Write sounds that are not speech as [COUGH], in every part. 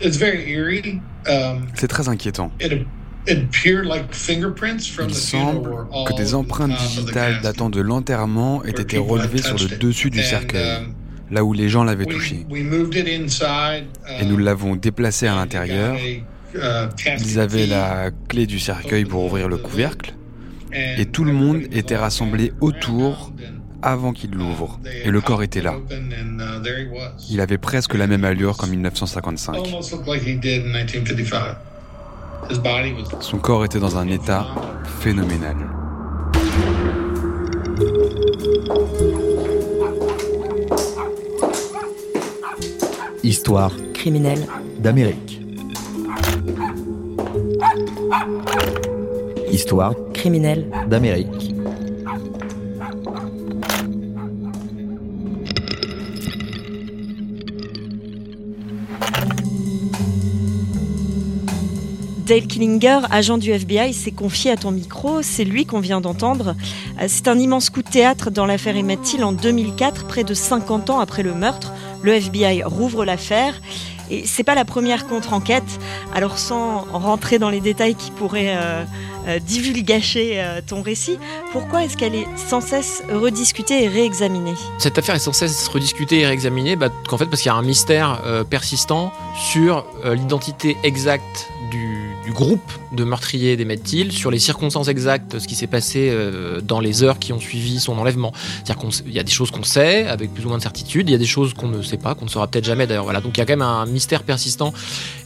Um, C'est très inquiétant. Il semble que des empreintes digitales datant de l'enterrement aient été relevées sur le dessus du cercueil, um, là où les gens l'avaient touché. Et nous l'avons déplacé à l'intérieur. Uh, Ils avaient la clé du cercueil pour ouvrir le couvercle. Et tout le monde était rassemblé autour avant qu'il l'ouvre, et le corps était là. Il avait presque la même allure qu'en 1955. Son corps était dans un état phénoménal. Histoire criminelle d'Amérique. Histoire criminelle d'Amérique. Dale Killinger, agent du FBI, s'est confié à ton micro. C'est lui qu'on vient d'entendre. Euh, c'est un immense coup de théâtre dans l'affaire Emmett Till en 2004, près de 50 ans après le meurtre. Le FBI rouvre l'affaire. Et c'est pas la première contre-enquête. Alors sans rentrer dans les détails qui pourraient euh, euh, divulgacher ton récit, pourquoi est-ce qu'elle est sans cesse rediscutée et réexaminée? Cette affaire est sans cesse rediscutée et réexaminée, bah, en fait parce qu'il y a un mystère persistant sur l'identité exacte du, groupe de meurtriers d'Emmett Till sur les circonstances exactes, ce qui s'est passé euh, dans les heures qui ont suivi son enlèvement. C'est-à-dire qu'il y a des choses qu'on sait avec plus ou moins de certitude, il y a des choses qu'on ne sait pas, qu'on ne saura peut-être jamais d'ailleurs. Voilà, donc il y a quand même un mystère persistant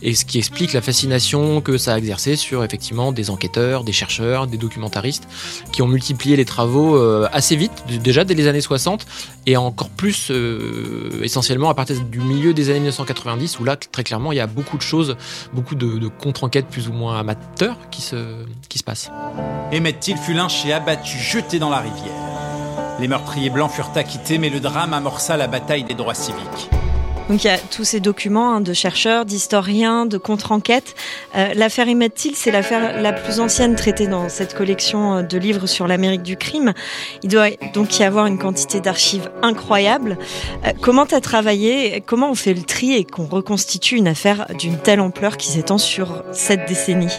et ce qui explique la fascination que ça a exercé sur effectivement des enquêteurs, des chercheurs, des documentaristes qui ont multiplié les travaux euh, assez vite, déjà dès les années 60 et encore plus euh, essentiellement à partir du milieu des années 1990 où là très clairement il y a beaucoup de choses, beaucoup de, de contre-enquêtes plus ou moins amateurs qui se, qui se passent. Emmett-il fut lynché, abattu, jeté dans la rivière. Les meurtriers blancs furent acquittés, mais le drame amorça la bataille des droits civiques. Donc il y a tous ces documents hein, de chercheurs, d'historiens, de contre-enquêtes. Euh, l'affaire Emmett c'est l'affaire la plus ancienne traitée dans cette collection euh, de livres sur l'Amérique du crime. Il doit donc y avoir une quantité d'archives incroyable. Euh, comment tu as travaillé? Comment on fait le tri et qu'on reconstitue une affaire d'une telle ampleur qui s'étend sur cette décennie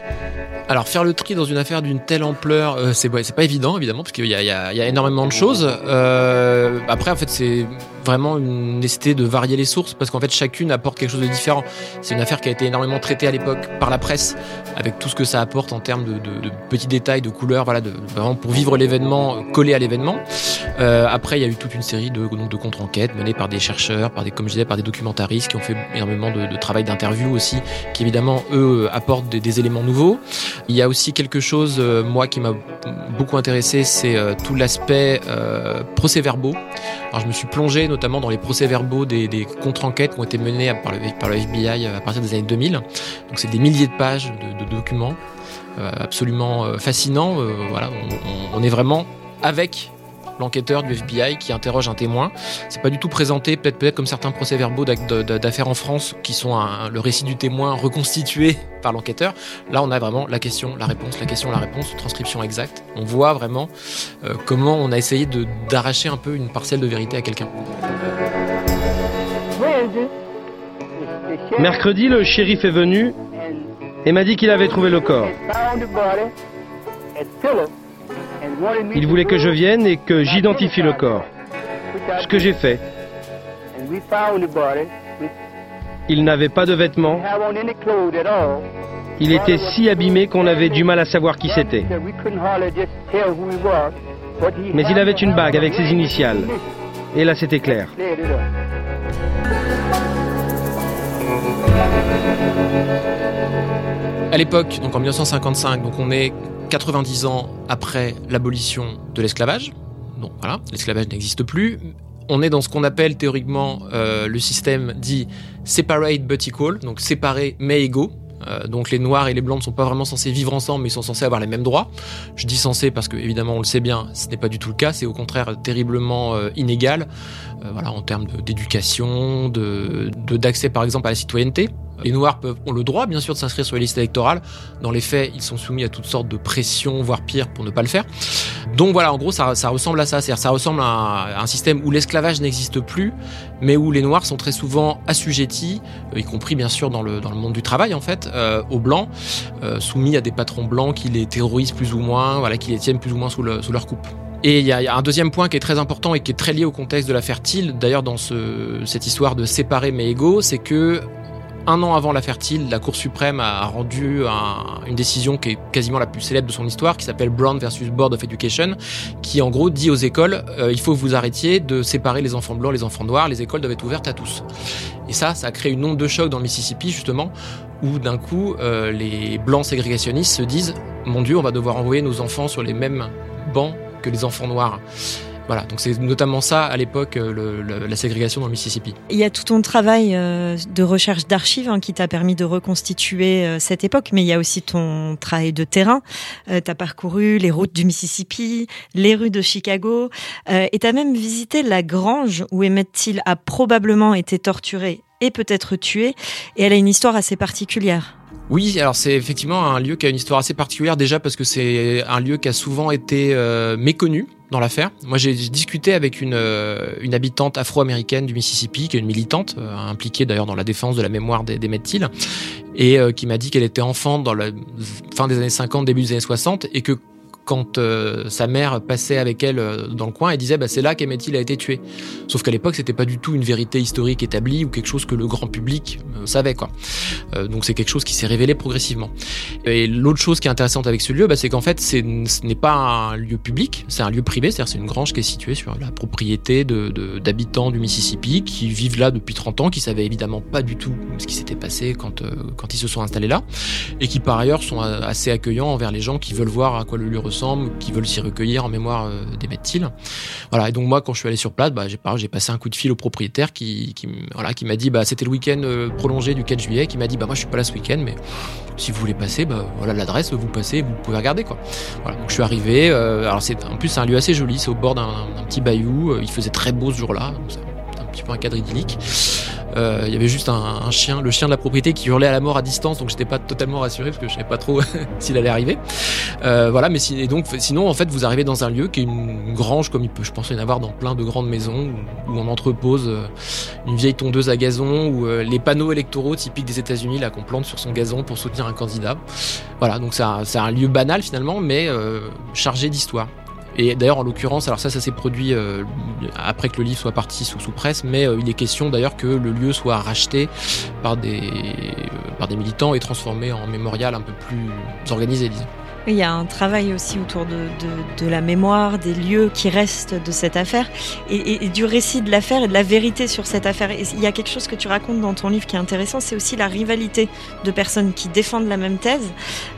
alors faire le tri dans une affaire d'une telle ampleur, c'est pas évident évidemment parce qu'il y, a énormément de choses. après en fait c'est vraiment une nécessité de varier les sources parce qu'en fait chacune apporte quelque chose de différent. C'est une affaire qui a été énormément traitée à l'époque par la presse avec tout ce que ça apporte en termes de, de, de petits détails, de couleurs, voilà, de, vraiment pour vivre l'événement, coller à l'événement. Euh, après, il y a eu toute une série de, de contre-enquêtes menées par des chercheurs, par des, comme je disais, par des documentaristes qui ont fait énormément de, de travail d'interview aussi, qui évidemment eux apportent des, des, éléments nouveaux. Il y a aussi quelque chose, euh, moi, qui m'a beaucoup intéressé, c'est euh, tout l'aspect euh, procès-verbaux. Alors je me suis plongé notamment dans les procès-verbaux des, contre-enquêtes qui ont été menées par le, FBI à partir des années 2000. Donc c'est des milliers de pages de, documents euh, absolument euh, fascinants. Euh, voilà, on, est vraiment avec l'enquêteur du FBI qui interroge un témoin. C'est pas du tout présenté peut-être comme certains procès-verbaux d'affaires en France qui sont le récit du témoin reconstitué [LAUGHS] par l'enquêteur. Là, on a vraiment la question, la réponse, la question, la réponse, transcription exacte. On voit vraiment euh, comment on a essayé d'arracher un peu une parcelle de vérité à quelqu'un. Mercredi, le shérif est venu et m'a dit qu'il avait trouvé le corps. Il voulait que je vienne et que j'identifie le corps. Ce que j'ai fait. Il n'avait pas de vêtements. Il était si abîmé qu'on avait du mal à savoir qui c'était. Mais il avait une bague avec ses initiales. Et là, c'était clair. À l'époque, donc en 1955, donc on est 90 ans après l'abolition de l'esclavage. Donc voilà, l'esclavage n'existe plus. On est dans ce qu'on appelle théoriquement euh, le système dit separate but equal, donc séparés mais égaux. Euh, donc les noirs et les blancs ne sont pas vraiment censés vivre ensemble, mais ils sont censés avoir les mêmes droits. Je dis censés parce que évidemment on le sait bien, ce n'est pas du tout le cas. C'est au contraire terriblement euh, inégal, voilà, en termes d'éducation, d'accès par exemple à la citoyenneté. Les Noirs ont le droit, bien sûr, de s'inscrire sur les listes électorales. Dans les faits, ils sont soumis à toutes sortes de pressions, voire pire, pour ne pas le faire. Donc voilà, en gros, ça, ressemble à ça. C'est-à-dire, ça ressemble à un, système où l'esclavage n'existe plus, mais où les Noirs sont très souvent assujettis, euh, y compris bien sûr dans le, dans le monde du travail en fait, euh, aux Blancs, euh, soumis à des patrons blancs qui les terrorisent plus ou moins, voilà, qui les tiennent plus ou moins sous, sous leur coupe. Et il y, a un deuxième point qui est très important et qui est très lié au contexte de l'affaire Thiel, d'ailleurs dans ce, cette histoire de séparer mais égaux, c'est que un an avant l'affaire Thiel, la Cour suprême a rendu une décision qui est quasiment la plus célèbre de son histoire, qui s'appelle Brown versus Board of Education, qui en gros dit aux écoles euh, il faut que vous arrêtiez de séparer les enfants blancs, les enfants noirs, les écoles doivent être ouvertes à tous. Et ça, ça a créé une onde de choc dans le Mississippi justement, où d'un coup euh, les blancs ségrégationnistes se disent mon Dieu, on va devoir envoyer nos enfants sur les mêmes bancs que les enfants noirs. Voilà, donc c'est notamment ça à l'époque euh, la ségrégation dans le Mississippi. Il y a tout ton travail euh, de recherche d'archives hein, qui t'a permis de reconstituer euh, cette époque, mais il y a aussi ton travail de terrain. tu as parcouru les routes du Mississippi, les rues de Chicago, et tu as même visité la grange où Emmett Till a probablement été torturé et peut-être tué, et elle a une histoire assez particulière. Oui, alors c'est effectivement un lieu qui a une histoire assez particulière déjà parce que c'est un lieu qui a souvent été méconnu dans l'affaire. Moi, j'ai discuté avec une, euh, une habitante afro-américaine du Mississippi, qui est une militante, euh, impliquée d'ailleurs dans la défense de la mémoire des, des et euh, qui m'a dit qu'elle était enfant dans la fin des années 50, début des années 60, et que quand euh, sa mère passait avec elle euh, dans le coin, elle disait bah, c'est là qu'Emmett a été tué. Sauf qu'à l'époque, c'était pas du tout une vérité historique établie ou quelque chose que le grand public euh, savait. Quoi. donc c'est quelque chose qui s'est révélé progressivement. Et l'autre chose qui est intéressante avec ce lieu, bah, c'est qu'en fait, ce n'est pas un lieu public, c'est un lieu privé, c'est-à-dire c'est une grange qui est située sur la propriété d'habitants du Mississippi qui vivent là depuis 30 ans, qui savaient évidemment pas du tout ce qui s'était passé quand ils se sont installés là, et qui par ailleurs sont assez accueillants envers les gens qui veulent voir à quoi le lieu ressemble qui veulent s'y recueillir en mémoire euh, des Met-Thiel. Voilà. Et donc moi, quand je suis allé sur place, bah, j'ai passé un coup de fil au propriétaire qui, m'a dit, bah, c'était le week-end euh, prolongé du 4 juillet, qui m'a dit, bah, moi, je suis pas là ce week-end, mais si vous voulez passer, bah, voilà l'adresse, vous passez, vous pouvez regarder. Donc je suis arrivé. Euh, c'est, en plus, c'est un lieu assez joli. C'est au bord d'un, petit bayou. Il faisait très beau ce jour-là. Petit peu un cadre idyllique. Euh, il y avait juste un, chien, le chien de la propriété qui hurlait à la mort à distance, donc j'étais pas totalement rassuré parce que je savais pas trop [LAUGHS] s'il allait arriver. Euh, voilà, mais sinon en fait vous arrivez dans un lieu qui est une grange comme il peut, je pense y en avoir dans plein de grandes maisons où, on entrepose euh, une vieille tondeuse à gazon ou les panneaux électoraux typiques des États-Unis là qu'on plante sur son gazon pour soutenir un candidat. Voilà, donc c'est un, lieu banal finalement, mais chargé d'histoire. Et d'ailleurs, en l'occurrence, alors ça, ça s'est produit euh, après que le livre soit parti sous, sous presse, mais euh, il est question d'ailleurs que le lieu soit racheté par des, euh, par des militants et transformé en mémorial un peu plus organisé, disons. Il y a un travail aussi autour de, la mémoire, des lieux qui restent de cette affaire et, du récit de l'affaire et de la vérité sur cette affaire. Il y a quelque chose que tu racontes dans ton livre qui est intéressant, c'est aussi la rivalité de personnes qui défendent la même thèse,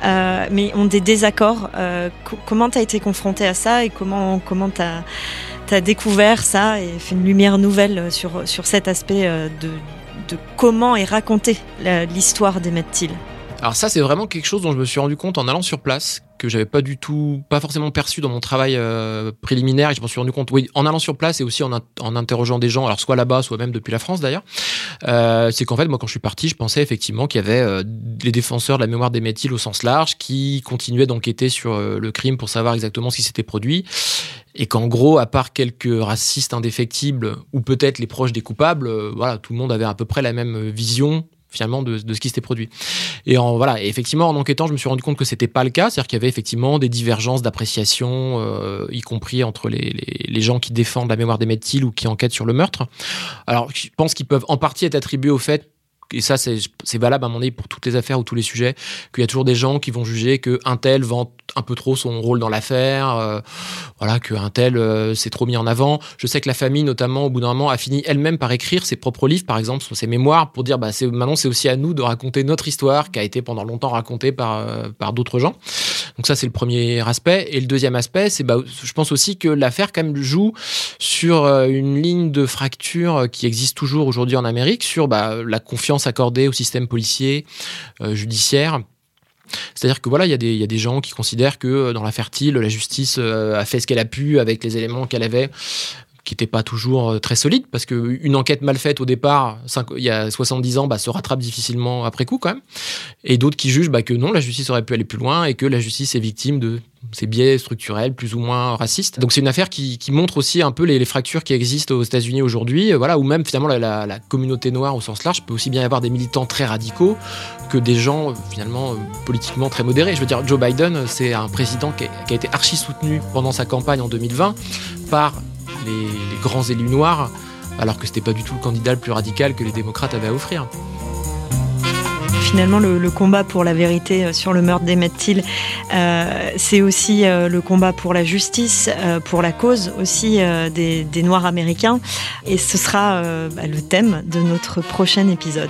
euh, mais ont des désaccords. Euh, comment tu as été confronté à ça et comment comment tu as, découvert ça et fait une lumière nouvelle sur, cet aspect euh, de, comment est racontée l'histoire des Thiel? Alors ça, c'est vraiment quelque chose dont je me suis rendu compte en allant sur place, que j'avais pas du tout, pas forcément perçu dans mon travail euh, préliminaire. Et je m'en suis rendu compte, oui, en allant sur place et aussi en, en interrogeant des gens, alors soit là-bas, soit même depuis la France d'ailleurs. Euh, c'est qu'en fait, moi, quand je suis parti, je pensais effectivement qu'il y avait euh, des défenseurs de la mémoire des méthyls au sens large qui continuaient d'enquêter sur euh, le crime pour savoir exactement ce qui s'était produit et qu'en gros, à part quelques racistes indéfectibles ou peut-être les proches des coupables, voilà, tout le monde avait à peu près la même vision finalement de, ce qui s'était produit. Et en voilà, effectivement en enquêtant, je me suis rendu compte que c'était pas le cas, c'est-à-dire qu'il y avait effectivement des divergences d'appréciation, euh, y compris entre les, les, gens qui défendent la mémoire des Mettil ou qui enquêtent sur le meurtre. Alors, je pense qu'ils peuvent en partie être attribués au fait et ça c'est valable à mon avis pour toutes les affaires ou tous les sujets, qu'il y a toujours des gens qui vont juger qu'un tel vend un peu trop son rôle dans l'affaire, euh, voilà, qu'un tel euh, s'est trop mis en avant. Je sais que la famille, notamment, au bout d'un moment, a fini elle-même par écrire ses propres livres, par exemple, sur ses mémoires, pour dire, bah, maintenant c'est aussi à nous de raconter notre histoire, qui a été pendant longtemps racontée par, euh, par d'autres gens. Donc ça, c'est le premier aspect. Et le deuxième aspect, c'est, bah, je pense aussi que l'affaire, quand même, joue sur une ligne de fracture qui existe toujours aujourd'hui en Amérique, sur bah, la confiance accordée au système policier, judiciaire c'est-à-dire que voilà, il y, a des gens qui considèrent que euh, dans l'affaire Thiel, la justice euh, a fait ce qu'elle a pu avec les éléments qu'elle avait qui n'était pas toujours euh, très solide, parce qu'une enquête mal faite au départ, il y a 70 ans, bah, se rattrape difficilement après coup quand même. Et d'autres qui jugent bah, que non, la justice aurait pu aller plus loin et que la justice est victime de ces biais structurels plus ou moins racistes. Donc c'est une affaire qui, montre aussi un peu les, fractures qui existent aux États-Unis aujourd'hui, voilà, où même finalement la, communauté noire au sens large peut aussi bien y avoir des militants très radicaux que des gens finalement politiquement très modérés. Je veux dire, Joe Biden, c'est un président qui a, été archi soutenu pendant sa campagne en 2020 par les, grands élus noirs, alors que c'était pas du tout le candidat le plus radical que les démocrates avaient à offrir finalement le, combat pour la vérité euh, sur le meurtre d'Emmett Till, euh, c'est aussi euh, le combat pour la justice, pour la cause aussi des, Noirs américains. Et ce sera bah, le thème de notre prochain épisode.